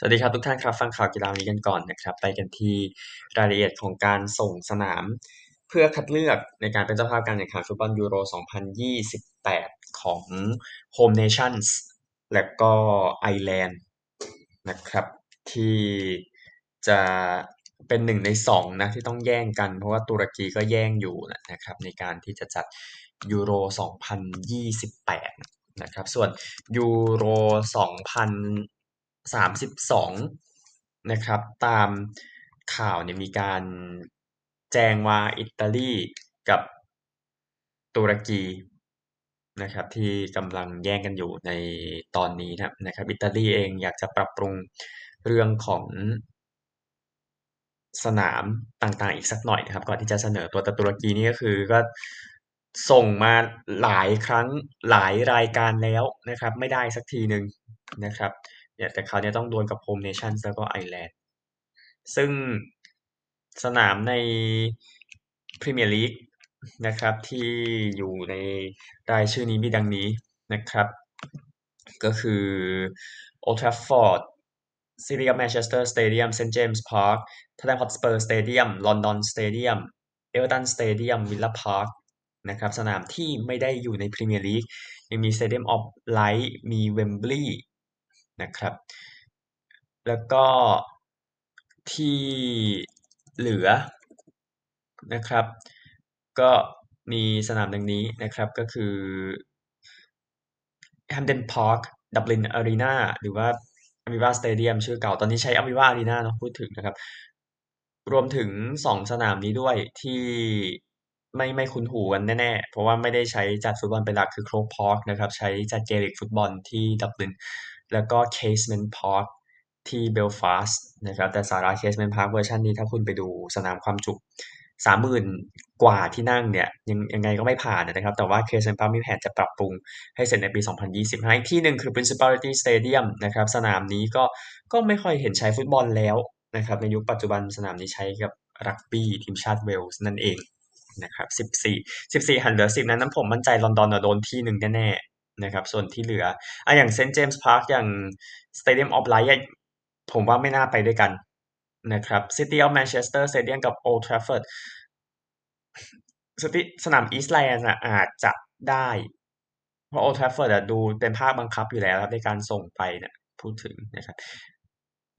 สวัสดีครับทุกท่านครับ ฟังข่าวกีฬานี้กันก่อนนะครับ ไปกันที่รายละเอียดของการส่งสนาม เพื่อคัดเลือกในการเป็นเจ้าภาพการแข่งขันฟุตบอลยูโร 2028 ของ Home Nations และก็ไอแลนด์นะครับ ที่จะเป็นหนึ่งในสองนะที่ต้องแย่งกัน เพราะว่าตุรกีก็แย่งอยู่นะครับ ในการที่จะจัดยูโร 2028 นะครับ ส่วนยูโร 2000 สามสิบสองนะครับ ตามข่าวเนี่ยมีการแจ้งว่าอิตาลีกับตุรกีนะครับที่กำลังแย่งกันอยู่ในตอนนี้นะครับอิตาลีเองอยากจะปรับปรุงเรื่องของสนามต่างๆ อีกสักหน่อยนะครับก่อนที่จะเสนอตัวแต่ตุรกีนี่ก็คือก็ส่งมาหลายครั้งหลายรายการแล้วนะครับ ไม่ได้สักทีหนึ่งนะครับ เนี่ยแต่คราวนี้ต้องดวลกับ Home Nations แล้วก็ไอร์แลนด์ซึ่งสนามในพรีเมียร์ลีกนะครับที่อยู่ในรายชื่อนี้มีดังนี้นะครับ ก็คือ Old Trafford City of Manchester Stadium St James' Park Tottenham Hotspur Stadium London Stadium Everton Stadium Villa Park นะครับสนามที่ไม่ได้อยู่ในพรีเมียร์ลีกยังมี Stadium of Light มีเวมบลีย์ นะครับ แล้วก็ที่เหลือนะครับ ก็มีสนามดังนี้นะครับก็คือ Hampden Park Dublin Arena หรือว่า Aviva Stadium ชื่อเก่าตอนนี้ใช้ Aviva Arena เนาะพูดถึงนะครับ รวมถึงสองสนามนี้ด้วยที่ไม่ไม่คุ้นหูกันแน่ๆ เพราะว่าไม่ได้ใช้จัดฟุตบอลเป็นหลักคือ Croke Park นะครับ ใช้จัด Gaelic football ที่ดับลิน แล้วก็ Casement Park ที่เบลฟาสต์นะครับแต่สาระ Casement Park เวอร์ชันนี้ถ้าคุณไปดูสนามความจุสามหมื่นกว่าที่นั่งเนี่ยยังยังไงก็ไม่ผ่านนะครับ แต่ว่า Casement Park มีแผนจะปรับปรุงให้เสร็จในปี 2025อีกที่หนึ่งคือ Principality Stadium นะครับสนามนี้ก็ก็ไม่ค่อยเห็นใช้ฟุตบอลแล้วนะครับในยุคปัจจุบันสนามนี้ใช้กับรักบี้ทีมชาติเวลส์นั่นเองนะครับ14 14หั่นเหลือ10 นั้นน้ำผมมั่นใจลอนดอนโดนที่หนึ่งแน่ นะครับส่วนที่เหลืออะอย่าง St James' Park อย่าง Stadium of Light ผมว่าไม่น่าไปด้วยกันนะครับ City of Manchester Stadium กับ Old Trafford สติสนามอีสต์แลนด์อาจจะได้ เพราะ Old Trafford ดูเป็นภาคบังคับอยู่แล้วครับในการส่งไปเนี่ยพูดถึงนะครับ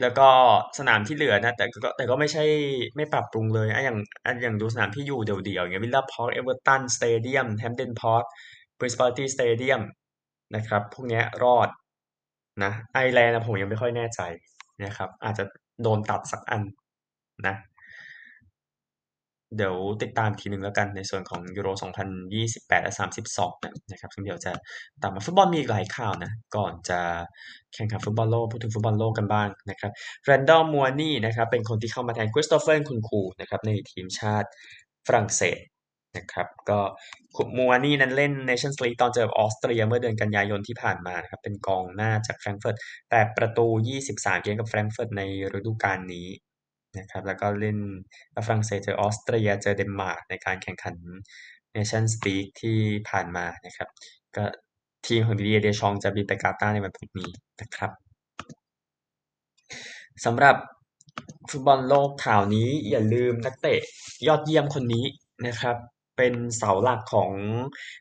แล้วก็สนามที่เหลือนะแต่ก็แต่ก็ไม่ใช่ไม่ปรับปรุงเลยอะอย่างอย่างดูสนามที่อยู่เดี่ยวๆอย่างเงี้ย Villa Park Everton Stadium Hampden Park Principality Stadium นะครับ พวกนี้รอดนะไอร์แลนด์ผมยังไม่ค่อยแน่ใจนะครับ อาจจะโดนตัดสักอันนะ เดี๋ยวติดตามทีหนึ่งแล้วกันในส่วนของยูโร 2028 และ 32 นะครับ ซึ่งเดี๋ยวจะตามมาฟุตบอลมีอีกหลายข่าวนะ ก่อนจะแข่งขันฟุตบอลโลก พูดถึงฟุตบอลโลกกันบ้างนะครับแรนดัลมัวนี่นะครับ เป็นคนที่เข้ามาแทนคริสโตเฟอร์เอ็นคุนคูนะครับ ในทีมชาติฝรั่งเศส นะครับก็มัวนี่นั้นเล่น Nations League ตอนเจอออสเตรียเมื่อเดือนกันยายนที่ผ่านมานะครับเป็นกองหน้าจากแฟรงก์เฟิร์ตแต่ประตู 23 เกมกับแฟรงก์เฟิร์ตในฤดูกาลนี้นะครับแล้วก็เล่นฝรั่งเศสเจอออสเตรียเจอเดนมาร์กในการแข่งขัน Nations League ที่ผ่านมานะครับก็ทีมของดิดิเยร์เดส์ชองส์จะบินไปกาตาร์ในวันพุธนี้นะครับสำหรับฟุตบอลโลกคราวนี้อย่าลืมนักเตะยอดเยี่ยมคนนี้นะครับ เป็นเสาหลักของ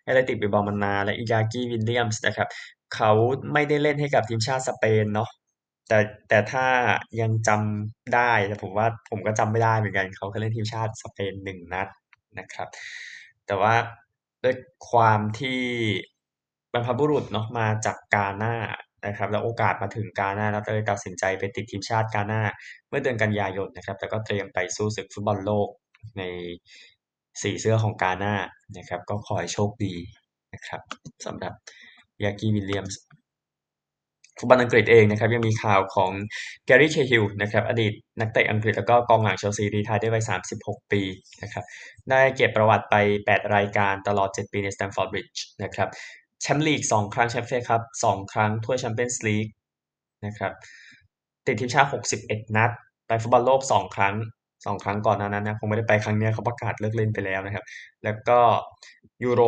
แอตเลติกบิลเบามานานและอินากิวิลเลียมส์นะครับเขาไม่ได้เล่นให้กับทีมชาติสเปนเนาะแต่แต่ถ้ายังจำได้แต่ผมว่าผมก็จำไม่ได้เหมือนกันเขาเคยเล่นทีมชาติสเปนหนึ่งนัดนะครับ แต่ว่าด้วยความที่บรรพบุรุษเนาะมาจากกาหน้านะครับแล้วโอกาสมาถึงกาหน้าแล้วเลยตัดสินใจไปติดทีมชาติกาหน้าเมื่อเดือนกันยายนนะครับ แต่ก็เตรียมไปสู้ศึกฟุตบอลโลกใน สีเสื้อของกาหน้านะครับ ก็ขอให้โชคดีนะครับสำหรับอินากิวิลเลียมส์ฟุตบอลอังกฤษเองนะครับยังมีข่าวของแกรี่เคฮิลนะครับอดีตนักเตะอังกฤษแล้วก็กองหลังเชลซีรีทายได้วัย 36 ปีนะครับได้เก็บประวัติไป 8 รายการตลอด 7 ปีในสแตมฟอร์ดบริดจ์นะครับแชมป์ลีก 2 ครั้งแชมเปี้ยนครับ2ครั้งถ้วยแชมเปี้ยนส์ลีกนะครับติดทีมชาติ 61 นัด ไปฟุตบอลโลก 2 ครั้ง สองครั้งก่อนหน้านั้นนะคงไม่ได้ไปครั้งนี้เขาประกาศเลิกเล่นไปแล้วนะครับ แล้วก็ยูโร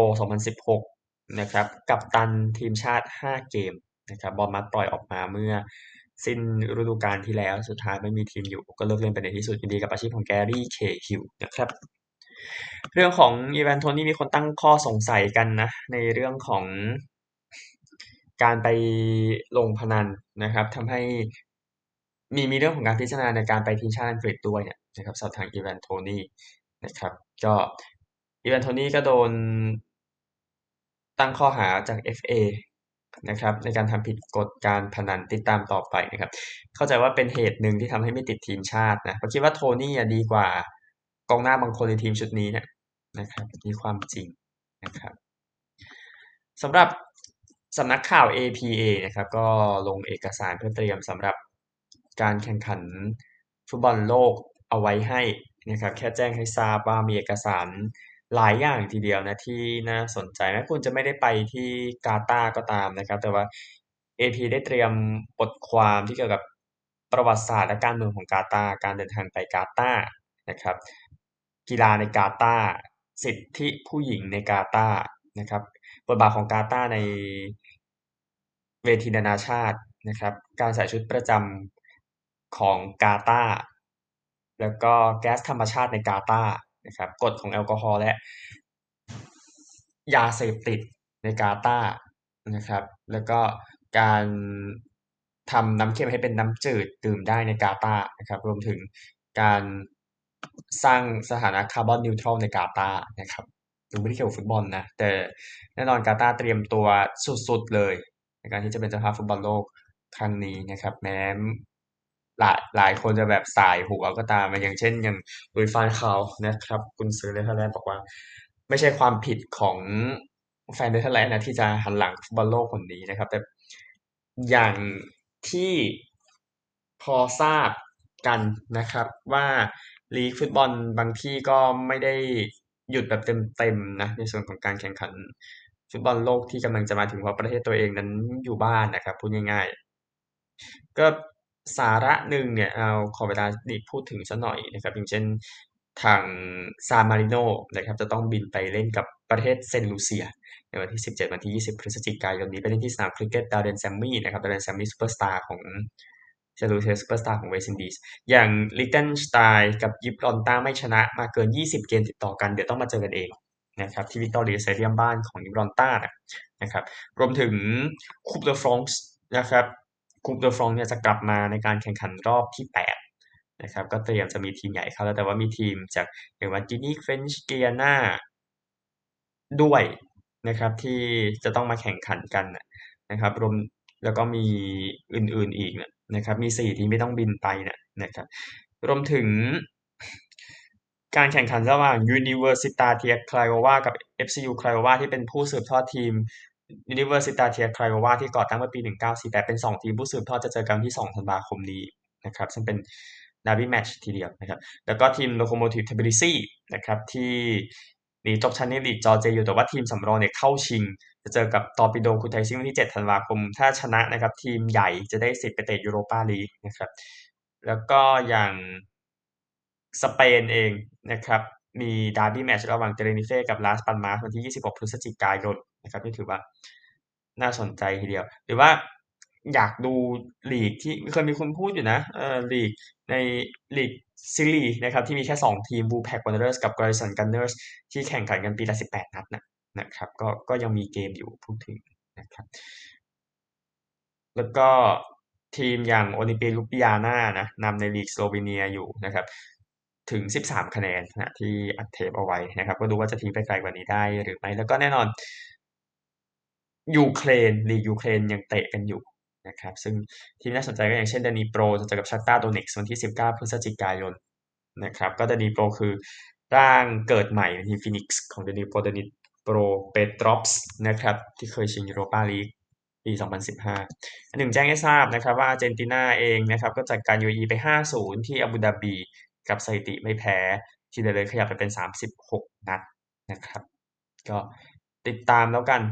2016 นะครับ กัปตันทีมชาติ 5 เกมนะครับบอร์นมัธปล่อยออกมาเมื่อสิ้นฤดูกาลที่แล้วสุดท้ายไม่มีทีมอยู่ ก็เลิกเล่นไปในที่สุดยินดีกับอาชีพของแกรี่เคฮิลนะครับ เรื่องของไอแวนโทนี่มีคนตั้งข้อสงสัยกันนะ ในเรื่องของการไปลงพนันนะครับทำให้มีมีเรื่องของการพิจารณาในการไปทีมชาติอังกฤษด้วยเนี่ย นะครับสำหรับทางอีแวนโทนี่นะครับก็อีแวนโทนี่ก็โดนตั้งข้อหาจาก FA นะครับในการทำผิดกฎการพนันติดตามต่อไปนะครับเข้าใจว่าเป็นเหตุหนึ่งที่ทำให้ไม่ติดทีมชาตินะเพราะคิดว่าโทนี่ดีกว่ากองหน้าบางคนในทีมชุดนี้เนี่ยนะครับมีความจริงนะครับสำหรับสำนักข่าว APA นะครับก็ลงเอกสารเพื่อเตรียมสำหรับการแข่งขันฟุตบอลโลก เอาไว้ให้นะครับแค่แจ้งให้ทราบว่ามีเอกสารหลายอย่างทีเดียวนะที่น่าสนใจแม้คุณจะไม่ได้ไปที่กาตาร์ก็ตามนะครับ แต่ว่า AP ได้เตรียมบทความที่เกี่ยวกับประวัติศาสตร์และการเมืองของกาตาร์การเดินทางไปกาตาร์นะครับ กีฬาในกาตาร์สิทธิผู้หญิงในกาตาร์นะครับบทบาทของกาตาร์ในเวทีนานาชาตินะครับ การใส่ชุดประจำของกาตาร์ แล้วก็แก๊สธรรมชาติในกาตาร์นะครับกฎของแอลกอฮอล์และยาเสพติดในกาตาร์นะครับ แล้วก็การทำน้ำเค็มให้เป็นน้ำจืดดื่มได้ในกาตาร์นะครับ รวมถึงการสร้างสถานะ carbon neutral ในกาตาร์นะครับดูไม่ได้เกี่ยวกับฟุตบอลนะ แต่แน่นอนกาตาร์เตรียมตัวสุดๆเลย ในการที่จะเป็นเจ้าภาพฟุตบอลโลกครั้งนี้นะครับ แม้ หลายหลายคนจะแบบส่ายหัวก็ตามมาอย่างเช่นอย่างหลุยส์ฟานกัลนะครับกุนซือเนเธอร์แลนด์บอกว่า ไม่ใช่ความผิดของแฟนเนเธอร์แลนด์นะที่จะหันหลังฟุตบอลโลกหนนี้นะครับ แต่อย่างที่พอทราบกันนะครับว่าลีกฟุตบอลบางที่ก็ไม่ได้หยุดแบบเต็มๆนะในส่วนของการแข่งขันฟุตบอลโลกที่กำลังจะมาถึงเพราะประเทศตัวเองนั้นอยู่บ้านนะครับพูดง่ายๆ ก็ สาระหนึ่งเนี่ยเอาขอเวลาดีพูดถึงสักหน่อยนะครับ อย่างเช่นทางซานมาริโนนะครับจะต้องบินไปเล่นกับประเทศเซนต์ลูเซีย ในวันที่ 17 วันที่ 20 พฤศจิกายนนี้ไปเล่นที่สนามคริกเก็ตดาร์เรนแซมมี่นะครับดาร์เรนแซมมี่ซูเปอร์สตาร์ของเซนต์ลูเซียซูเปอร์สตาร์ของเวสต์อินดีสอย่างลิกเทนสไตน์กับยิบรอลตาร์ไม่ชนะมาเกิน 20 เกมติดต่อกันเดี๋ยวต้องมาเจอกันเองนะครับที่วิกตอเรียสเตเดียมบ้านของยิบรอลตาร์นะครับรวมถึงคูปเดอฟรองส์นะครับ คูปเดอฟรองส์เนี่ยจะกลับมาในการแข่งขันรอบที่ 8 นะครับ ก็เตรียมจะมีทีมใหญ่เข้าแล้วแต่ว่ามีทีมจากอย่างวันจินีเฟนช์เกียนาด้วยนะครับที่จะต้องมาแข่งขันกันนะครับรวมแล้วก็มีอื่นๆอีกนะครับ มีสี่ทีมไม่ต้องบินไปนะครับ รวมถึงการแข่งขันระหว่าง Universitatea Craiova กับ FCU Craiova ที่เป็นผู้สืบทอดทีม Universitatea Craiova ที่ก่อตั้งเมื่อปี 1948 เป็น 2 ทีมผู้สืบทอดจะเจอกันที่ 2 ธันวาคมนี้นะครับซึ่งเป็น derby match ทีเดียวนะครับแล้วก็ทีม Lokomotiv Tbilisi นะครับที่หนีตกชั้นในลีกจอร์เจียยู่แต่ว่าทีมสำรองเนี่ยเข้าชิง จะเจอกับตอร์ปิโดคูไทซีวันที่ 7 ธันวาคม ถ้าชนะนะครับทีมใหญ่จะได้สิทธิ์ไปเตะยูโรปาลีกนะครับแล้วก็อย่างสเปนเองนะครับมี derby match ระหว่างเตเนริเฟ่กับลาสปัลมาสวันที่ 26 พฤศจิกายน นะครับนี่ถือว่าน่าสนใจทีเดียว หรือว่าอยากดูลีกที่เคยมีคนพูดอยู่นะเออลีกในลีกซิลลี่นะครับที่มีแค่ 2 ทีมวูลแพ็กวันเดอเรอร์สกับการ์ริสันกันเนอร์สที่แข่งขันกันปีละ 18 นัดนะนะครับก็ก็ยังมีเกมอยู่พูดถึงนะครับ แล้วก็ทีมอย่างโอลิมปิยาลูบลิยาน่านะนำในลีกสโลวีเนียอยู่นะครับถึง 13 คะแนนนะที่อัดเทปเอาไว้นะครับ ก็ดูว่าจะทิ้งไปไกลกว่านี้ได้หรือไม่ แล้วก็แน่นอน ยูเครนลีกยูเครนยังเตะกันอยู่นะครับ ซึ่งที่น่าสนใจก็อย่างเช่นเดนีโปรจะเจอกับชัคตาร์โดเนตส์กวันที่ 19 พฤศจิกายนนะครับ ก็เดนีโปรคือร่างเกิดใหม่ในทีมฟินิกซ์ของเดนีโปรเดนีโปรเปตรอฟสก์นะครับ ที่เคยชิงยูโรปาลีกปี 2015 อันหนึ่งแจ้งให้ทราบนะครับว่าอาร์เจนตินาเองนะครับก็จัดการ UAE ไป 5-0 ที่อาบูดาบี กับสถิติไม่แพ้ ที่เลยขยับไปเป็น 36 นัดนะครับ ก็ติดตามแล้วกัน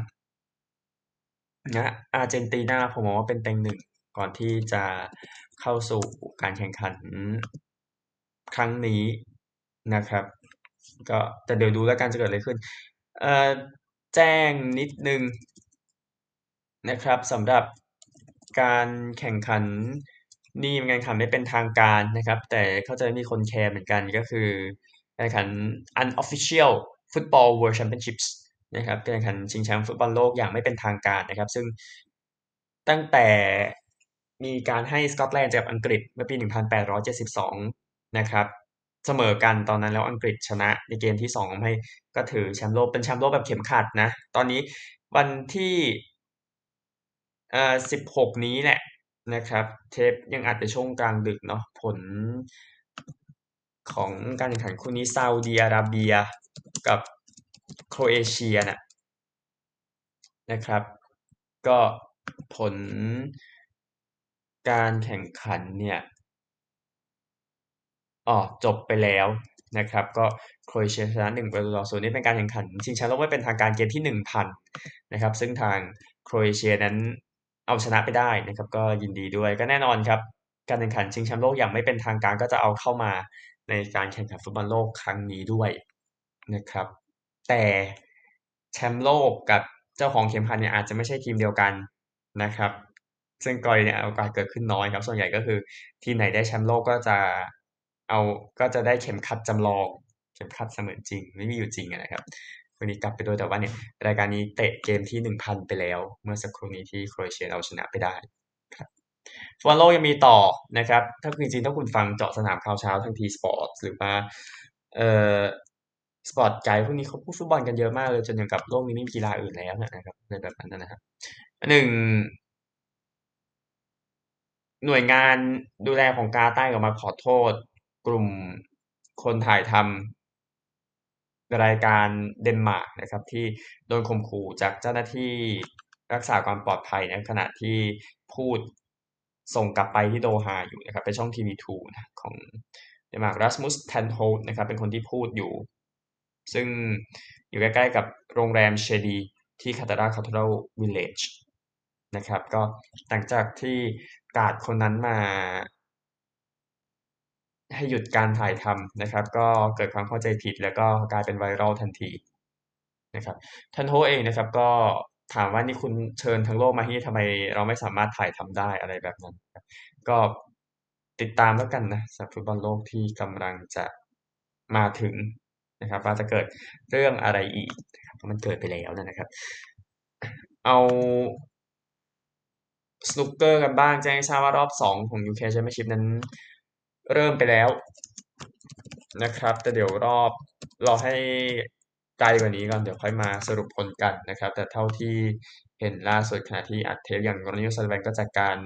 นะอาร์เจนตินาผมมองว่าเป็นเต็งหนึ่งก่อนที่จะเข้าสู่การแข่งขันครั้งนี้นะครับ ก็แต่เดี๋ยวดูแล้วกันจะเกิดอะไรขึ้นเอ่อแจ้งนิดนึงนะครับสำหรับการแข่งขันนี่เป็นการแข่งขันไม่เป็นทางการนะครับ แต่เข้าใจมีคนแคร์เหมือนกันก็คือการแข่งขัน unofficial football world championships นะครับการแข่งขันชิงแชมป์ฟุตบอลโลกอย่างไม่เป็นทางการนะครับ ซึ่งตั้งแต่มีการให้สกอตแลนด์กับอังกฤษเมื่อปี 1872 นะครับเสมอกันตอนนั้นแล้วอังกฤษชนะในเกมที่สองให้ก็ถือแชมป์โลกเป็นแชมป์โลกแบบเข็มขัดนะ ตอนนี้วันที่เอ่อ16 นี้แหละนะครับ เทปยังอัดในช่วงกลางดึกเนาะผลของการแข่งขันคู่นี้ซาอุดีอาระเบียกับ โครเอเชียน่ะนะครับ ก็ผลการแข่งขันเนี่ยอ๋อจบไปแล้วนะครับ ก็โครเอเชียชนะ1ประตูต่อ0นี่เป็นการแข่งขันชิงแชมป์โลกไม่เป็นทางการเกมที่ 1,000นะครับ ซึ่งทางโครเอเชียนั้นเอาชนะไปได้นะครับ ก็ยินดีด้วยก็แน่นอนครับ การแข่งขันชิงแชมป์โลกอย่างไม่เป็นทางการก็จะเอาเข้ามาในการแข่งขันฟุตบอลโลกครั้งนี้ด้วยนะครับ แต่แชมป์โลกกับเจ้าของเข็มขัดเนี่ยอาจจะไม่ใช่ทีมเดียวกันนะครับ ซึ่งกรณีเนี่ยโอกาสเกิดขึ้นน้อยครับ ส่วนใหญ่ก็คือทีมไหนได้แชมป์โลกก็จะเอาก็จะได้เข็มขัดจำลอง เข็มขัดเสมือนจริง ไม่มีอยู่จริงนะครับวันนี้กลับไปด้วยแต่ว่าเนี่ยรายการนี้เตะเกมที่1,000ไปแล้ว เมื่อสักครู่นี้ที่โครเอเชียเอาชนะไปได้ครับฟุตบอลโลกยังมีต่อนะครับ ถ้าคือจริงๆถ้าคุณฟังเจาะสนามข่าวเช้าทางทีสปอร์ตหรือว่าเอ่อ สปอร์ตไกด์พวกนี้เขาพูดฟุตบอลกันเยอะมากเลยจนอย่างกับโลกนี้ไม่มีกีฬาอื่นแล้วนะครับในแบบนั้นนะครับหนึ่งหน่วยงานดูแลของกาตาร์ออกมาขอโทษ กลุ่มคนถ่ายทำรายการเดนมาร์กนะครับ ที่โดนข่มขู่จากเจ้าหน้าที่รักษาความปลอดภัยในขณะที่พูดส่งกลับไปที่โดฮาอยู่นะครับเป็นช่องทีวีทูของเดนมาร์กรัสมุสแทนโฮดนะครับเป็นคนที่พูดอยู่ ซึ่งอยู่ใกล้ๆกับโรงแรมเชดีที่คาตาราคัลเจอรัลวิลเลจนะครับก็หลังจากที่การ์ดคนนั้นมา ให้หยุดการถ่ายทำนะครับ ก็เกิดความเข้าใจผิดแล้วก็กลายเป็นไวรัลทันทีนะครับท่านโฮเองนะครับก็ถามว่านี่คุณเชิญทั้งโลกมาที่ทำไมเราไม่สามารถถ่ายทำได้อะไรแบบนั้น ก็ติดตามแล้วกันนะสำหรับฟุตบอลโลกที่กำลังจะมาถึง นะครับว่าจะเกิดเรื่องอะไรอีกมันเกิดไปแล้วนะครับ เอาสนุกเกอร์กันบ้างแจ้งให้ทราบว่ารอบสองของ UK Championship นั้นเริ่มไปแล้วนะครับ แต่เดี๋ยวรอบรอให้ไกลกว่านี้ก่อนเดี๋ยวค่อยมาสรุปผลกันนะครับ แต่เท่าที่เห็นล่าสุดขณะที่อัดเทปอย่างกรณีซัลแวนก็จากการ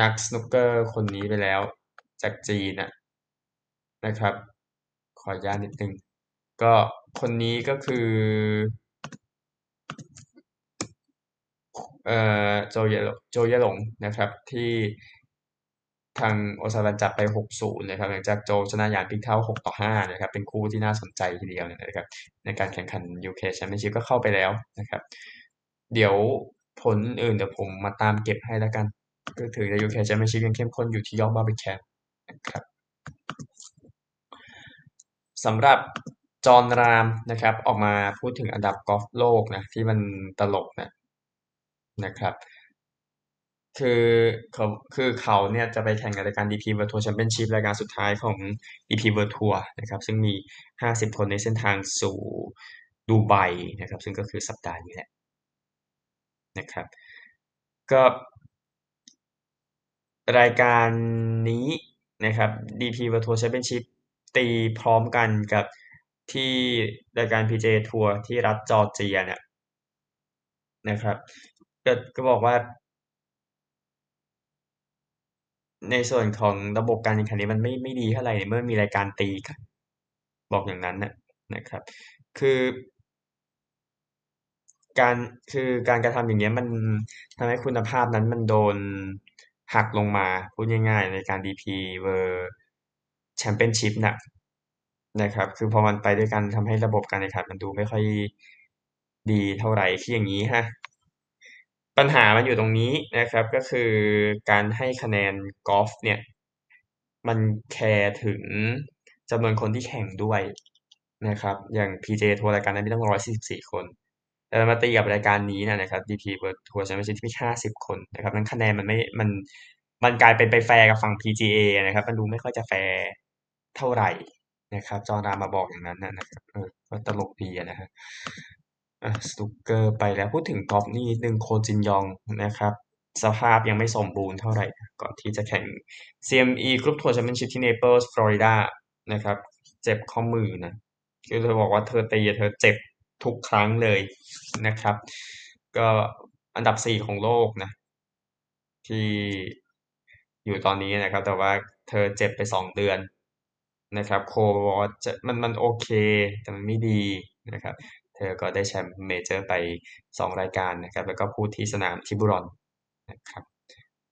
นักสนุกเกอร์คนนี้ไปแล้วจากจีนนะนะครับ ออนุญาตนิดนึง ก็คนนี้ก็คือ เอ่อโจเยโจเยหลงนะครับที่ทางโอซาวันจับไป 6-0นะครับหลังจากโจชนะอย่างพิกเท่า6-5นะครับ เป็นคู่ที่น่าสนใจทีเดียวนะครับ ในการแข่งขัน UK Championship ก็เข้าไปแล้วนะครับ เดี๋ยวผลอื่นเดี๋ยวผมมาตามเก็บให้แล้วกัน ก็ถือใน UK Championship ยังเข้มข้นอยู่ที่ยอร์กบาร์บีแคนะครับ สำหรับจอห์นรามนะครับ ออกมาพูดถึงอันดับกอล์ฟโลกนะที่มันตลกนะนะครับ คือเขาคือเขาเนี่ยจะไปแข่งรายการ DP World Tour Championship รายการสุดท้ายของ DP World Tour นะครับ ซึ่งมี 50 คนในเส้นทางสู่ดูไบนะครับ ซึ่งก็คือสัปดาห์นี้แหละนะครับ ก็รายการนี้นะครับ DP World Tour Championship ตีพร้อมกันกับที่รายการ PGA ทัวร์ที่รัฐจอร์เจียเนี่ยนะครับก็ก็บอกว่า ในส่วนของระบบการแข่งขันนี้มันไม่ไม่ดีเท่าไหร่เมื่อมีรายการตีกันบอกอย่างนั้นนะนะครับ คือการคือการกระทำอย่างเงี้ยมันทำให้คุณภาพนั้นมันโดนหักลงมาพูดง่ายๆในการ DP เบอร์ World Championship น่ะนะครับ คือพอมันไปด้วยกันทำให้ระบบการแข่งขันมันดูไม่ค่อยดีเท่าไหร่ที่อย่างนี้ฮะปัญหามันอยู่ตรงนี้นะครับ ก็คือการให้คะแนนกอล์ฟเนี่ย มันแคร์ถึงจำนวนคนที่แข่งด้วยนะครับ อย่าง PJ ทัวร์รายการนั้นมีตั้ง144 คนแต่มาตีกับรายการนี้นะครับ DP World Tour Championship ที่มีห้าสิบคนนะครับนั้นคะแนนมันไม่มันมันกลายเป็นไปแฟร์กับฝั่ง PGA นะครับ มันดูไม่ค่อยจะแฟร์ เท่าไหร่นะครับ จอห์นรามบอกอย่างนั้นนะครับเออก็ตลกดีนะฮะสนุกเกอร์ไปแล้วพูดถึงกอล์ฟนี่นิดนึงโคจินยองนะครับ สภาพยังไม่สมบูรณ์เท่าไหร่ ก่อนที่จะแข่ง CME Group Tour Championship ที่ Naples Florida นะครับ เจ็บข้อมือนะคือเธอบอกว่าเธอตีเธอเจ็บทุกครั้งเลยนะครับ ก็อันดับสี่ของโลกนะที่อยู่ตอนนี้นะครับ แต่ว่าเธอเจ็บไปสองเดือน นะครับโคบอกว่าจะมันมันโอเค แต่มันไม่ดีนะครับเธอก็ได้แชมป์เมเจอร์ไปสองรายการนะครับ แล้วก็พูดที่สนามทิบุรอนนะครับ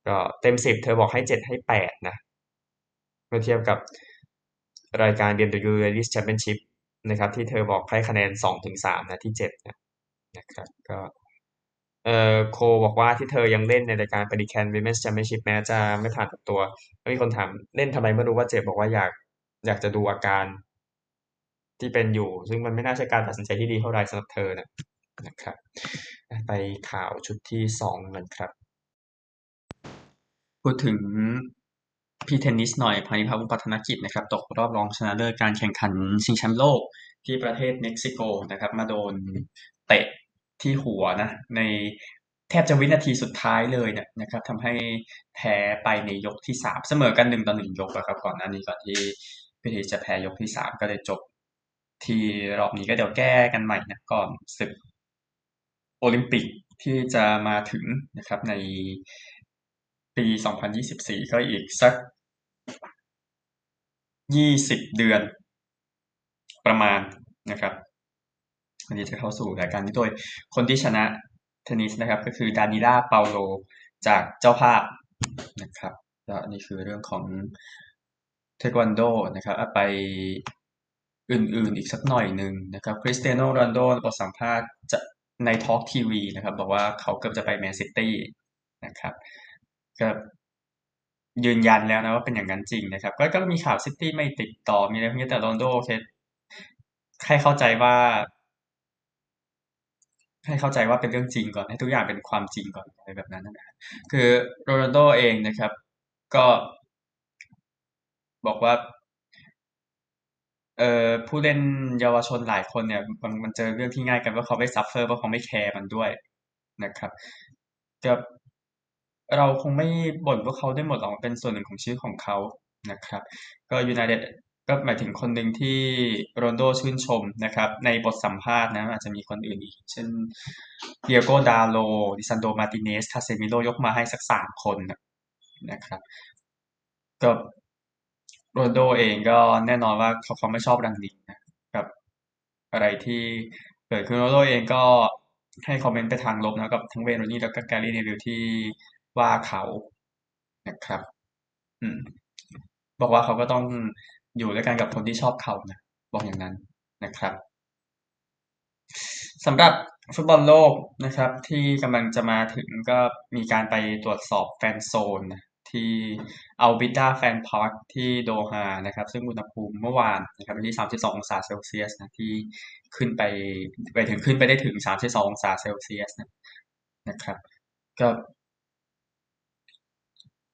ก็เต็มสิบเธอบอกให้เจ็ดให้แปดนะเมื่อเทียบกับรายการ BMW Ladies Championship นะครับ ที่เธอบอกให้คะแนนสองถึงสามนะที่เจ็ดนะครับก็เอ่อโคบอกว่าที่เธอยังเล่นในรายการปริแคนวิมเมนส์แชมเปี้ยนชิพแม้จะไม่ผ่านกับตัว มีคนถามเล่นทำไมเมื่อรู้ว่าเจ็บบอกว่าอยาก อยากจะดูอาการที่เป็นอยู่ ซึ่งมันไม่น่าใช่การตัดสินใจที่ดีเท่าไรสำหรับเธอนะนะครับไปข่าวชุดที่สองกันครับ พูดถึงพี่เทนนิสหน่อยพานิพาวุฒพัฒนกิจนะครับตกรอบรองชนะเลิศการแข่งขันชิงแชมป์โลกที่ประเทศเม็กซิโกนะครับ มาโดนเตะที่หัวนะ ในแทบจะวินาทีสุดท้ายเลยเนี่ยนะครับทำให้แพ้ไปในยกที่สามเสมอกันหนึ่งต่อหนึ่งยกนะครับก่อนหน้านี้ก่อนที่ พิธีจะแพ้ยกที่สามก็เลยจบ ที่รอบนี้ก็เดี๋ยวแก้กันใหม่นะก่อนศึกโอลิมปิกที่จะมาถึงนะครับในปี 2024 ก็อีกสัก 20 เดือนประมาณนะครับวันนี้จะเข้าสู่รายการนี้โดยคนที่ชนะเทนนิสนะครับ ก็คือดานิล่าเปาโลจากเจ้าภาพนะครับ แล้วนี่คือเรื่องของ ทควันโดนะครับไปอื่นๆอีกสักหน่อยหนึ่งนะครับคริสเตียโนโรนโดบทสัมภาษณ์จะในทอล์กทีวีนะครับบอกว่าเขาเกือบจะไปแมนซิตี้นะครับก็ยืนยันแล้วนะว่าเป็นอย่างนั้นจริงนะครับ ก็ก็มีข่าวซิตี้ไม่ติดต่อมีอะไรพวกนี้แต่โรนัลโดโอเคให้เข้าใจว่า ให้เข้าใจว่าเป็นเรื่องจริงก่อนให้ทุกอย่างเป็นความจริงก่อนอะไรแบบนั้นนะคือโรนัลโดเองนะครับ ก็ บอกว่า เอ่อผู้เล่นเยาวชนหลายคนเนี่ยมันมันเจอเรื่องที่ง่ายกันว่าเขาไม่ suffer ว่าเขาไม่แคร์มันด้วยนะครับก็เราคงไม่บ่นว่าเขาได้หมดหรอกเป็นส่วนหนึ่งของชีวิตของเขานะครับ ก็ยูไนเต็ดก็หมายถึงคนหนึ่งที่โรนัลโดชื่นชมนะครับ ในบทสัมภาษณ์นะอาจจะมีคนอื่นอีก เช่นดิโอโกดาโลต์ลิซานโดรมาร์ติเนซคาเซมิโรยกมาให้สักสามคนนะครับ ก็ โรนโดเองก็แน่นอนว่าเขาเขาไม่ชอบรังนิกนะกับอะไรที่เกิดขึ้นโรนโดเองก็ให้คอมเมนต์ไปทางลบนะกับทั้งเวโรนี่แล้วก็แกรี่เนวิลที่ว่าเขานะครับ อืม บอกว่าเขาก็ต้องอยู่ด้วยกันกับคนที่ชอบเขานะบอกอย่างนั้นนะครับสำหรับฟุตบอลโลกนะครับ ที่กำลังจะมาถึงก็มีการไปตรวจสอบ fan zone ที่ Al Bidda Fan Park ที่โดฮานะครับ ซึ่งอุณหภูมิเมื่อวานนะครับที่ 32 องศาเซลเซียสนะที่ขึ้นไปไปถึงขึ้นไปได้ถึง 32 องศาเซลเซียสนะนะครับก็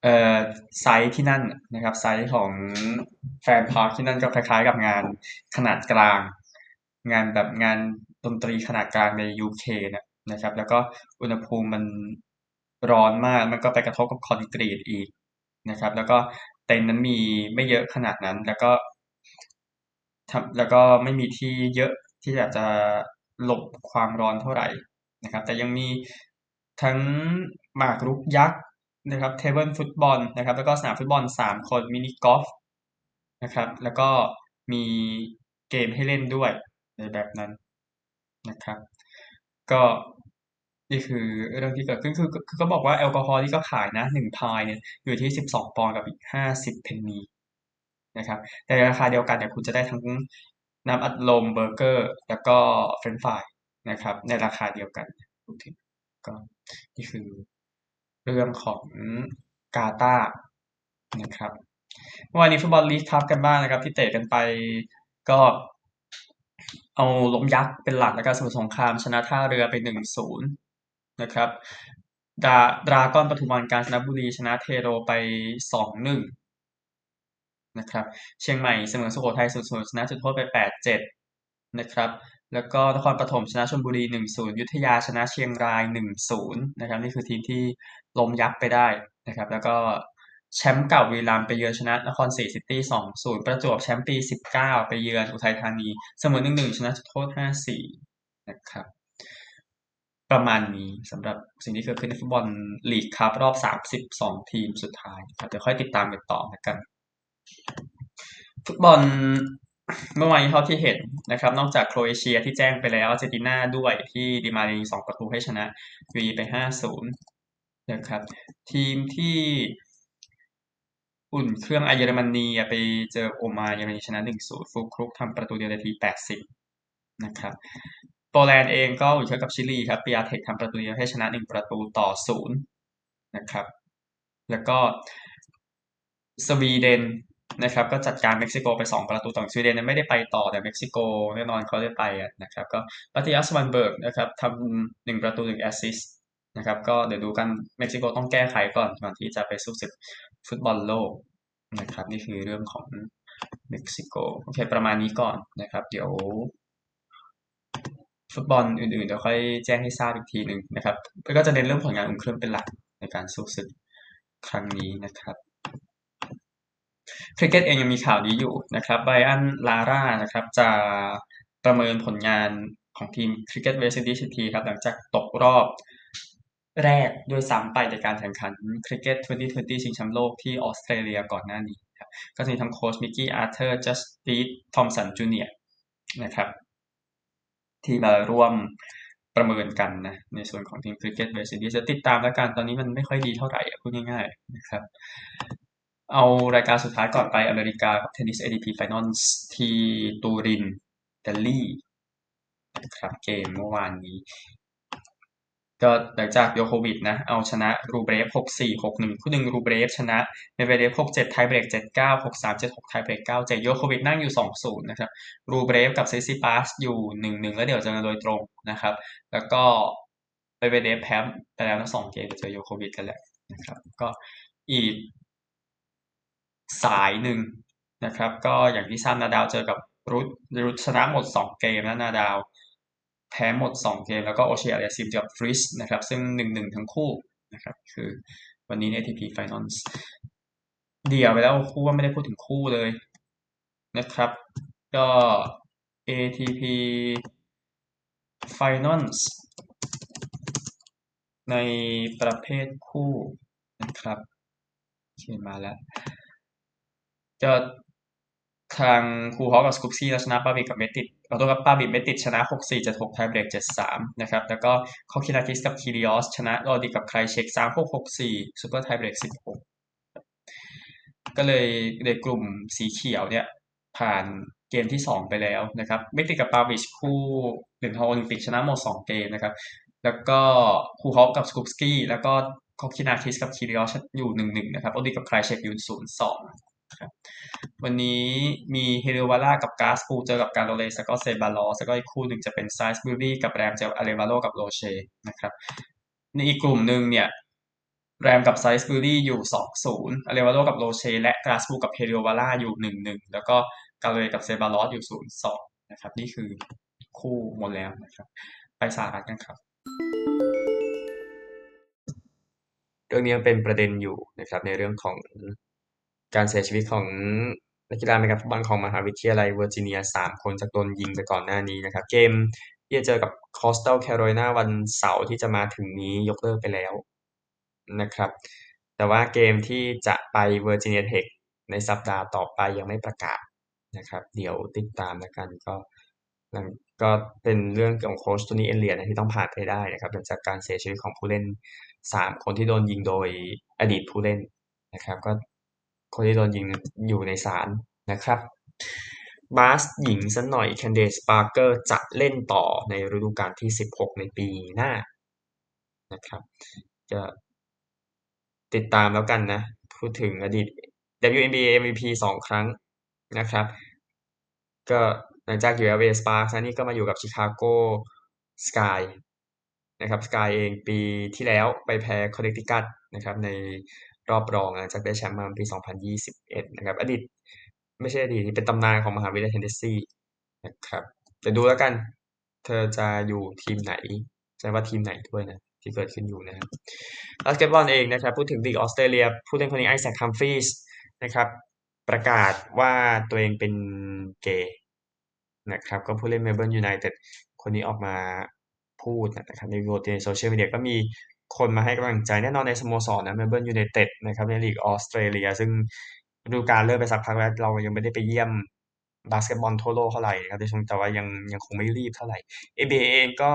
เอ่อไซส์ที่นั่นนะครับไซส์ของ fan park ที่นั่นก็คล้ายๆกับงานขนาดกลาง งานแบบงานดนตรีขนาดกลางใน UK นะนะครับ แล้วก็อุณหภูมิมัน ร้อนมากมันก็ไปกระทบกับคอนกรีตอีกนะครับ แล้วก็เต็นท์นั้นมีไม่เยอะขนาดนั้น แล้วก็ทำแล้วก็ไม่มีที่เยอะที่อยากจะหลบความร้อนเท่าไหร่นะครับ แต่ยังมีทั้งหมากรุกยักษ์นะครับเทเบิลฟุตบอลนะครับ แล้วก็สนามฟุตบอลสามคนมินิกอล์ฟนะครับ แล้วก็มีเกมให้เล่นด้วยในแบบนั้นนะครับ ก็ นี่คือเรื่องที่เกิดขึ้นคือคือก็บอกว่าแอลกอฮอล์ที่ก็ขายนะหนึ่งพายเนี่ยอยู่ที่สิบสองปอนด์กับอีกห้าสิบเพนนีนะครับแต่ราคาเดียวกันเนี่ยคุณจะได้ทั้งน้ำอัดลมเบอร์เกอร์ แล้วก็ french fries นะครับ ในราคาเดียวกันพูดถึงก็นี่คือเรื่องของกาตานะครับเมื่อวานนี้ฟุตบอลลีกทับกันบ้างนะครับ ที่เตะกันไปก็เอาล้มยักษ์เป็นหลักแล้วก็สมุทรสงครามชนะท่าเรือไปหนึ่งศูนย์ นะครับดาดราก้อนปทุมวันกาญจนบุรีชนะเทโรไปสองหนึ่งนะครับ เชียงใหม่เสมอสุโขทัยศูนย์ศูนย์ชนะจุดโทษไปแปดเจ็ดนะครับ แล้วก็นครปฐมชนะชลบุรีหนึ่งศูนย์ยุทธยาชนะเชียงรายหนึ่งศูนย์นะครับ นี่คือทีมที่ล้มยักษ์ไปได้นะครับ แล้วก็แชมป์เก่าบุรีรัมย์ไปเยือนชนะนครศรีซิตี้สองศูนย์ประจวบแชมป์ปีสิบเก้าไปเยือนอุทัยธานี เสมอหนึ่งหนึ่งชนะจุดโทษห้าสี่นะครับ ประมาณนี้สำหรับสิ่งที่เกิดขึ้นในฟุตบอลลีกครับรอบสามสิบสองทีมสุดท้ายครับเดี๋ยวค่อยติดตามกันต่อกันฟุตบอลเมื่อวานเท่าที่เห็นนะครับ นอกจากโครเอเชียที่แจ้งไปแล้วอาร์เจนตินาด้วยที่ดิมาเรียสองประตูให้ชนะวีไปห้าศูนย์นะครับ ทีมที่อุ่นเครื่องไอเยอรมนีไปเจอโอมาเยอรมนีชนะหนึ่งศูนย์ฟุกครุกทำประตูเดียวในทีแปดสิบนะครับ โปแลนด์เองก็อุ่เชือกับชิลีครับปีอาเทคทำประตูเดียวให้ชนะหนึ่งประตูต่อศูนย์นะครับ แล้วก็สวีเดนนะครับก็จัดการเม็กซิโกไปสองประตูต่อสวีเดนไม่ได้ไปต่อแต่เม็กซิโกแน่นอนเขาได้ไปนะครับก็มัตติอัสสวานเบิร์กนะครับทำหนึ่งประตูหนึ่งแอสซิสนะครับก็เดี๋ยวดูกันเม็กซิโกต้องแก้ไขก่อนก่อนที่จะไปสู้ศึกฟุตบอลโลกนะครับนี่คือเรื่องของเม็กซิโกโอเคประมาณนี้ก่อนนะครับ เดี๋ยว ฟุตบอลอื่นๆเดี๋ยวค่อยแจ้งให้ทราบอีกทีหนึ่งนะครับก็จะเน้นเรื่องผลงานอุ่นเครื่องเป็นหลักในการสู้ศึกครั้งนี้นะครับคริกเก็ตเองยังมีข่าวดีอยู่นะครับไบรอันลาร่านะครับจะประเมินผลงานของทีมคริกเก็ตเวสต์อินดีสสทีครับหลังจากตกรอบแรกด้วยซ้ำไปในการแข่งขันคริกเก็ต 2020 ชิงแชมป์โลกที่ออสเตรเลียก่อนหน้านี้ครับก็จะมีทั้งโค้ชมิกกี้อาร์เธอร์จัสติสทอมสันจูเนียร์นะครับ ที่มาร่วมประเมินกันนะในส่วนของทีมคริกเก็ตเวสต์อินดีจะติดตามแล้วกันตอนนี้มันไม่ค่อยดีเท่าไหร่พูดง่ายๆนะครับเอารายการสุดท้ายก่อนไปอเมริกากับเทนนิส ATP Finals ที่ตูรินอิตาลีนะครับเกมเมื่อวานนี้ ก็หลังจากยอโควิชนะเอาชนะรูเบลฟหกสี่หกหนึ่งคู่หนึ่งรูเบลฟชนะเมดเวเดฟหกเจ็ดไทเบรกเจ็ดเก้าหกสามเจ็ดหกไทเบรกเก้าเจ็ดยอโควิชนั่งอยู่สองศูนย์นะครับรูเบลฟกับซิซิปาสอยู่หนึ่งหนึ่งแล้วเดี๋ยวจะกันโดยตรงนะครับ แล้วก็เมดเวเดฟแพ้ไปแล้วทั้งสองเกมเจอโยโควิดกันแหละนะครับ ก็อีกสายหนึ่งนะครับ ก็อย่างที่ทราบนาดาวเจอกับรุดรุดชนะหมดสองเกมแล้วนาดาว แพ้หมดสองเกม แล้วก็โอเชียเรียซิมเจอกับฟริสนะครับซึ่งหนึ่งหนึ่งทั้งคู่นะครับคือวันนี้ใน ATP Finals เดี่ยวไปแล้วคู่ว่าไม่ได้พูดถึงคู่เลยนะครับก็ ATP Finals ในประเภทคู่นะครับเขียนมาแล้วจะทางครูฮอกับสกูปซี่ชนะปาบิกับเมติด เอาตัวกับปาบิเมติดชนะ 6 4 7 6ไทเบรก7 3 นะครับ แล้วก็คอคินาทิสกับคิริออสชนะโรดิกับใครเช็ค 3 6 6 4ซูเปอร์ไทเบรก16 ก็เลยในกลุ่มสีเขียวเนี่ยผ่านเกมที่ 2 ไปแล้วนะครับเมติดกับปาบิชคู่หรียญทองโอลิมปิกชนะหมด2เกมนะครับ แล้วก็คูฮอปกับสกูปซี่แล้วก็คอคินาทิสกับคิริออสอยู่ 1-1 นะครับโอดิกับใครเช็คอยู่ 0-2 ครับ วันนี้มีเฮเรวาร่ากับกาสปูเจอกับการโรเลสก็เซบาลอสก็อีกคู่หนึ่งจะเป็นไซส์บิลลี่กับแรมเจออาเลวาโลกับโรเชนะครับในอีกกลุ่มหนึ่งเนี่ยแรมกับไซส์บิลลี่อยู่สองศูนย์อาเลวาโลกับโรเชและกาสปูกับเฮเรวาร่าอยู่หนึ่งหนึ่งแล้วก็กราโนเยร์สกับเซบาลอสอยู่ศูนย์สองนะครับ นี่คือคู่หมดแล้วนะครับ ไปสหรัฐกันครับเรื่องนี้ยังเป็นประเด็นอยู่นะครับในเรื่องของ การเสียชีวิตของนักกีฬาอเมริกันฟุตบอลของมหาวิทยาลัยเวอร์จิเนียสามคนจากโดนยิงไปก่อนหน้านี้นะครับ เกมที่จะเจอกับคอสตัลแคโรไลนาวันเสาร์ที่จะมาถึงนี้ยกเลิกไปแล้วนะครับ แต่ว่าเกมที่จะไปเวอร์จิเนียเทคในสัปดาห์ต่อไปยังไม่ประกาศนะครับ เดี๋ยวติดตามแล้วกันก็ก็เป็นเรื่องของโค้ชโทนี่เอลเลียตที่ต้องผ่านไปได้นะครับหลังจากการเสียชีวิตของผู้เล่นสามคนที่โดนยิงโดยอดีตผู้เล่นนะครับ ก็ คนที่โดนยิงอยู่ในศาลนะครับบาสหญิงสักหน่อยแคนเดสปาร์เกอร์จะเล่นต่อในฤดูกาลที่ 16 ในปีหน้านะครับจะติดตามแล้วกันนะ พูดถึงอดีต WNBA MVP สองครั้งนะครับ ก็หลังจากอยู่ LA Sparks นี่ก็มาอยู่กับ Chicago Sky นะครับสกายเองปีที่แล้วไปแพ้คอนเนคติคัตนะครับใน รอบรองหลังจากได้แชมป์มาปี 2021 นะครับ อดีตไม่ใช่อดีตเป็นตำนานของมหาวิทยาลัยเทนเนสซีนะครับจะดูแล้วกัน เธอจะอยู่ทีมไหนจะว่าทีมไหนด้วยนะ ที่เกิดขึ้นอยู่นะครับบาสเกตบอลเองนะครับ พูดถึงลีกออสเตรเลียผู้เล่นคนนี้ไอแซคฮัมฟรีสนะครับ ประกาศว่าตัวเองเป็นเกย์นะครับ ก็ผู้เล่นเมลเบิร์นยูไนเต็ดคนนี้ออกมาพูดนะครับในโในโซเชียลมีเดียก็มี คนมาให้กำลังใจแน่นอนในสโมสรนะเมลเบิร์นยูไนเต็ดนะครับในลีกออสเตรเลีย ซึ่งฤดูกาลเริ่มไปสักพักแล้วเรายังไม่ได้ไปเยี่ยมบาสเกตบอลทั่วโลกเท่าไหร่ครับแต่ว่ายังยังคงไม่รีบเท่าไหร่ NBA เองก็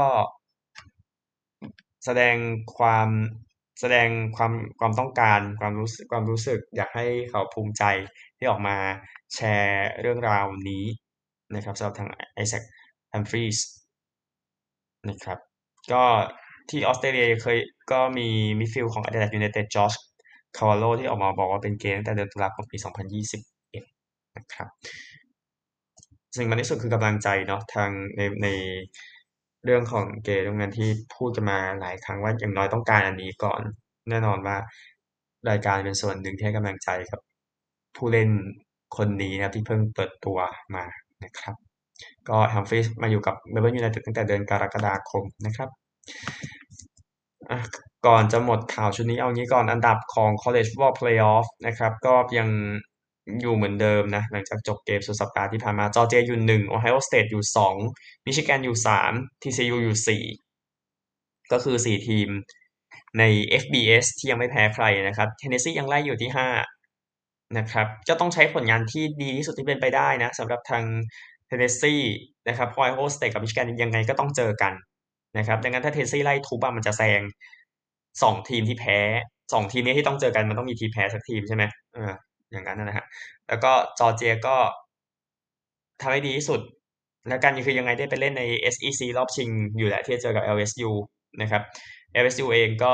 แสดงความแสดงความความต้องการความรู้สึกความรู้สึก อยากให้เขาภูมิใจที่ออกมาแชร์เรื่องราวนี้นะครับสำหรับทางไอแซคฮัมฟรีสนะครับ ก็ ที่ออสเตรเลียเคยก็มี midfield ของ Adelaide United จอชคาวาโลที่ออกมาบอกว่าเป็นเกย์ตั้งแต่เดือนตุลาคมปี 2021 นะครับสิ่งสำคัญที่สุดคือกำลังใจเนาะทางในในเรื่องของเกย์ตรงนั้นที่พูดกันมาหลายครั้งว่าอย่างน้อยต้องการอันนี้ก่อนแน่นอนว่ารายการเป็นส่วนหนึ่งที่ให้กำลังใจกับ ผู้เล่นคนนี้นะครับที่เพิ่งเปิดตัวมานะครับ ก็แฮมฟรีสมาอยู่กับเมลเบิร์นยูไนเต็ดตั้งแต่เดือนกรกฎาคมนะครับ ก่อนจะหมดข่าวชุดนี้เอางี้ก่อนอันดับของ College Football Playoff นะครับ ก็ยังอยู่เหมือนเดิมนะ หลังจากจบเกมสุดสัปดาห์ที่ผ่านมาจอร์เจียอยู่หนึ่งโอไฮโอสเตทอยู่สองมิชิแกนอยู่สามทีซียูอยู่สี่ก็คือสี่ทีมใน FBS ที่ยังไม่แพ้ใครนะครับเทนเนสซียังไล่อยู่ที่ห้านะครับจะต้องใช้ผลงานที่ดีที่สุดที่เป็นไปได้นะสำหรับทางเทนเนสซีนะครับเพราะโอไฮโอสเตทับมิชิแกนยังไงก็ต้องเจอกัน นะครับ ดังนั้นถ้าเทนเนสซีไล่ทูบมันจะแซงสองทีมที่แพ้สองทีมนี้ที่ต้องเจอกันมันต้องมีทีมแพ้สักทีมใช่ไหมเอออย่างนั้นนะฮะแล้วก็จอร์เจียก็ทำให้ดีที่สุด แล้วกันคือยังไงได้ไปเล่นใน SEC รอบชิงอยู่แหละที่จะเจอกับ LSU นะครับ LSU เองก็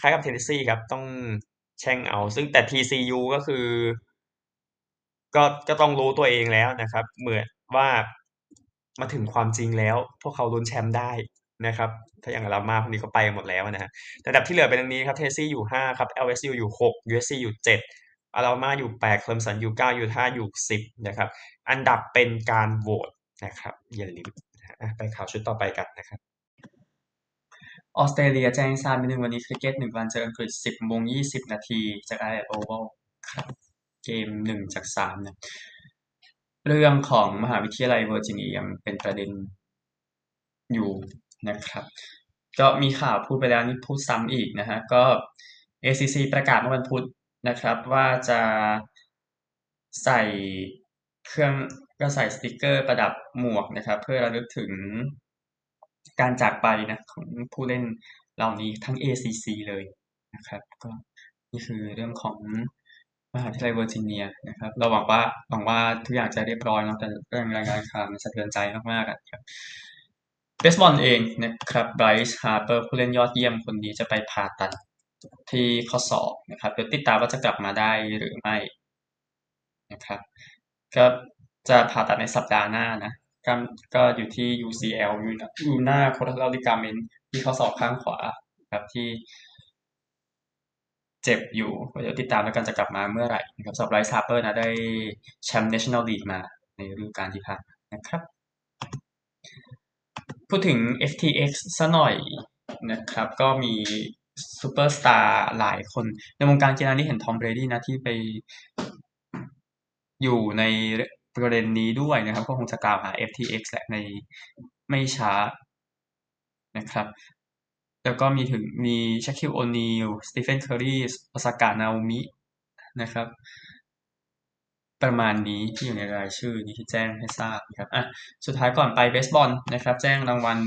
คล้ายกับเทนเนสซีครับ ต้องแช่งเอา ซึ่งแต่ TCU ก็คือ ก็ก็ต้องรู้ตัวเองแล้วนะครับ เหมือนว่ามาถึงความจริงแล้ว พวกเขาลุ้นแชมป์ได้ นะครับ ถ้าอย่างเรามาคนนี้ก็ไปหมดแล้วนะฮะระดับที่เหลือเป็นดังนี้ครับเทนเนสซีอยู่ห้าครับ LSU อยู่หก USC อยู่เจ็ดอลาบามาอยู่แปดเคลมสันอยู่เก้ายูทาอยู่สิบนะครับ อันดับเป็นการโหวตนะครับอย่าลืมไปข่าวชุดต่อไปกันนะครับออสเตรเลียแจ้งทราบนิดนึงวันนี้คริกเก็ตหนึ่งวันเจออังกฤษสิบโมงยี่สิบนาทีจากแอดิเลดโอวัลครับเกมหนึ่งจากสามเนี่ยเรื่องของมหาวิทยาลัยเวอร์จิเนียยังเป็นประเด็นอยู่ นะครับ ก็มีข่าวพูดไปแล้วนี่พูดซ้ำอีกนะฮะ ก็ ACC ประกาศเมื่อวันพุธนะครับว่าจะใส่เครื่องก็ใส่สติกเกอร์ประดับหมวกนะครับ เพื่อระลึกถึงการจากไปนะของผู้เล่นเหล่านี้ทั้ง ACC เลยนะครับ ก็นี่คือเรื่องของมหาวิทยาลัยเวอร์จิเนียนะครับ เราหวังว่าหวังว่าทุกอย่างจะเรียบร้อยนะแต่เรื่องรายงานข่าวมันสะเทือนใจมากๆครับ เบสบอลเองนะครับไบรซ์ฮาร์เปอร์ผู้เล่นยอดเยี่ยมคนนี้จะไปผ่าตัดที่ข้อศอกนะครับเดี๋ยวติดตามว่าจะกลับมาได้หรือไม่นะครับก็จะผ่าตัดในสัปดาห์หน้านะก็ก็อยู่ที่ UCL ulnar collateral ligament ที่ข้อศอกข้างขวาครับที่เจ็บอยู่เดี๋ยวติดตามแล้วกันจะกลับมาเมื่อไหร่นะครับสำหรับไบรซ์ฮาร์เปอร์นะได้แชมป์ National League มาในฤดูกาลที่ผ่านนะครับ พูดถึง FTX ซะหน่อยนะครับ ก็มีซูเปอร์สตาร์หลายคน ในวงการกีฬานี่เห็นทอมเบรดี้นะที่ไปอยู่ในประเด็นนี้ด้วยนะครับ ก็คงจะกล่าวหา FTX แหละในไม่ช้านะครับ แล้วก็มีถึงมีชาคีลโอนีลสตีเฟนเคอร์รีโอซากะนาโอมินะครับ ประมาณนี้ที่อยู่ในรายชื่อนี้ที่แจ้งให้ทราบนะครับอะสุดท้ายก่อนไปเบสบอลนะครับ แจ้งรางวัล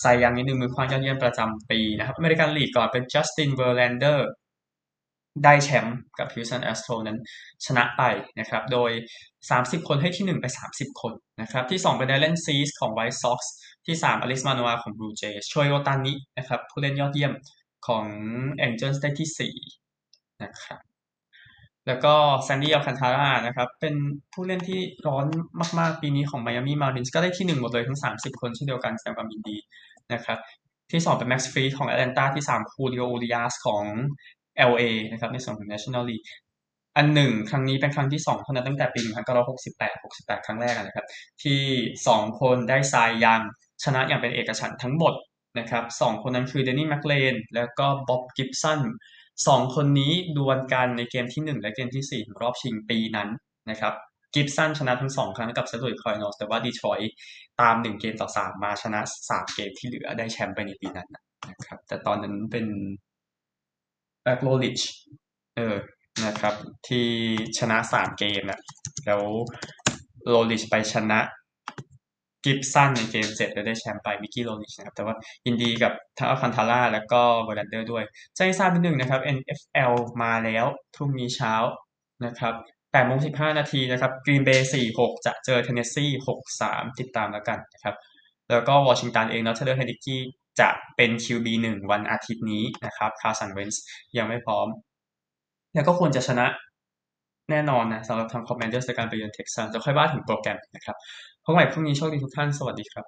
ไซยังนิดนึงมือคว้างยอดเยี่ยมประจำปีนะครับอเมริกันลีกก่อนเป็นจัสตินเวอร์แลนเดอร์ได้แชมป์กับฮิวสตันแอสโตรนั้นชนะไปนะครับ โดย 30 คนให้ที่ 1 ไป 30 คนนะครับ ที่ 2 เป็นดีแลนซีสของไวท์ซ็อกซ์ที่ 3 อเล็กมาโนอาของบลูเจย์โชเฮโอตานินะครับผู้เล่นยอดเยี่ยมของแองเจิลได้ที่ 4 นะครับ แล้วก็แซนดี้อัลคันทาร่านะครับ เป็นผู้เล่นที่ร้อนมาก ๆ ปีนี้ของไมอามี่มารินส์ก็ได้ที่หนึ่งหมดเลยทั้ง 30 คนเช่นเดียวกันแสดงความยินดีนะครับ ที่สองเป็นแม็กซ์ฟรีดของแอตแลนตาที่สามฮูลิโออูเรียสของ LA นะครับ ในส่วนของ National League อันหนึ่งครั้งนี้เป็นครั้งที่สองเท่านั้นตั้งแต่ปี1968 68 ครั้งแรกนะครับ ที่สองคนได้ทรายยังชนะอย่างเป็นเอกฉันท์ทั้งหมดนะครับสองคนนั้นคือเดนนี่แมคเลนแล้วก็บ๊อบกิฟสัน สองคนนี้ดวลกันในเกมที่หนึ่งและเกมที่สี่ของรอบชิงปีนั้นนะครับกิฟสันชนะทั้งสองครั้งกับเซดุยคอยนอสแต่ว่าดีทรอยตามหนึ่งเกมต่อสามมาชนะสามเกมที่เหลือได้แชมป์ไปในปีนั้นนะครับ แต่ตอนนั้นเป็นแบ็กโลลิชเออนะครับ ที่ชนะสามเกมอะแล้วโลลิชไปชนะ กิบสันในเกมเจ็ดแล้วได้แชมป์ไปมิกกี้โลลิชนะครับแต่ว่ายินดีกับทั้งอัลคันทาร่าแล้วก็เวอร์แลนเดอร์ด้วยแจ้งทราบนิดนึงนะครับ NFL มาแล้วพรุ่งนี้เช้านะครับ8โมง15 นาทีนะครับกรีนเบย์4-6 จะเจอเทนเนสซี6-3 ติดตามแล้วกันนะครับแล้วก็วอชิงตันเองเทย์เลอร์ไฮนิกี้จะเป็น QB หนึ่งวันอาทิตย์นี้นะครับคาร์สันเวนส์ยังไม่พร้อม แล้วก็ควรจะชนะแน่นอนนะสำหรับทางคอมเมนเดอร์ในการไปเยือนเท็กซัสจะค่อยว่าถึงโปรแกรมนะครับ พบกันใหม่พรุ่งนี้โชคดีทุกท่าน สวัสดีครับ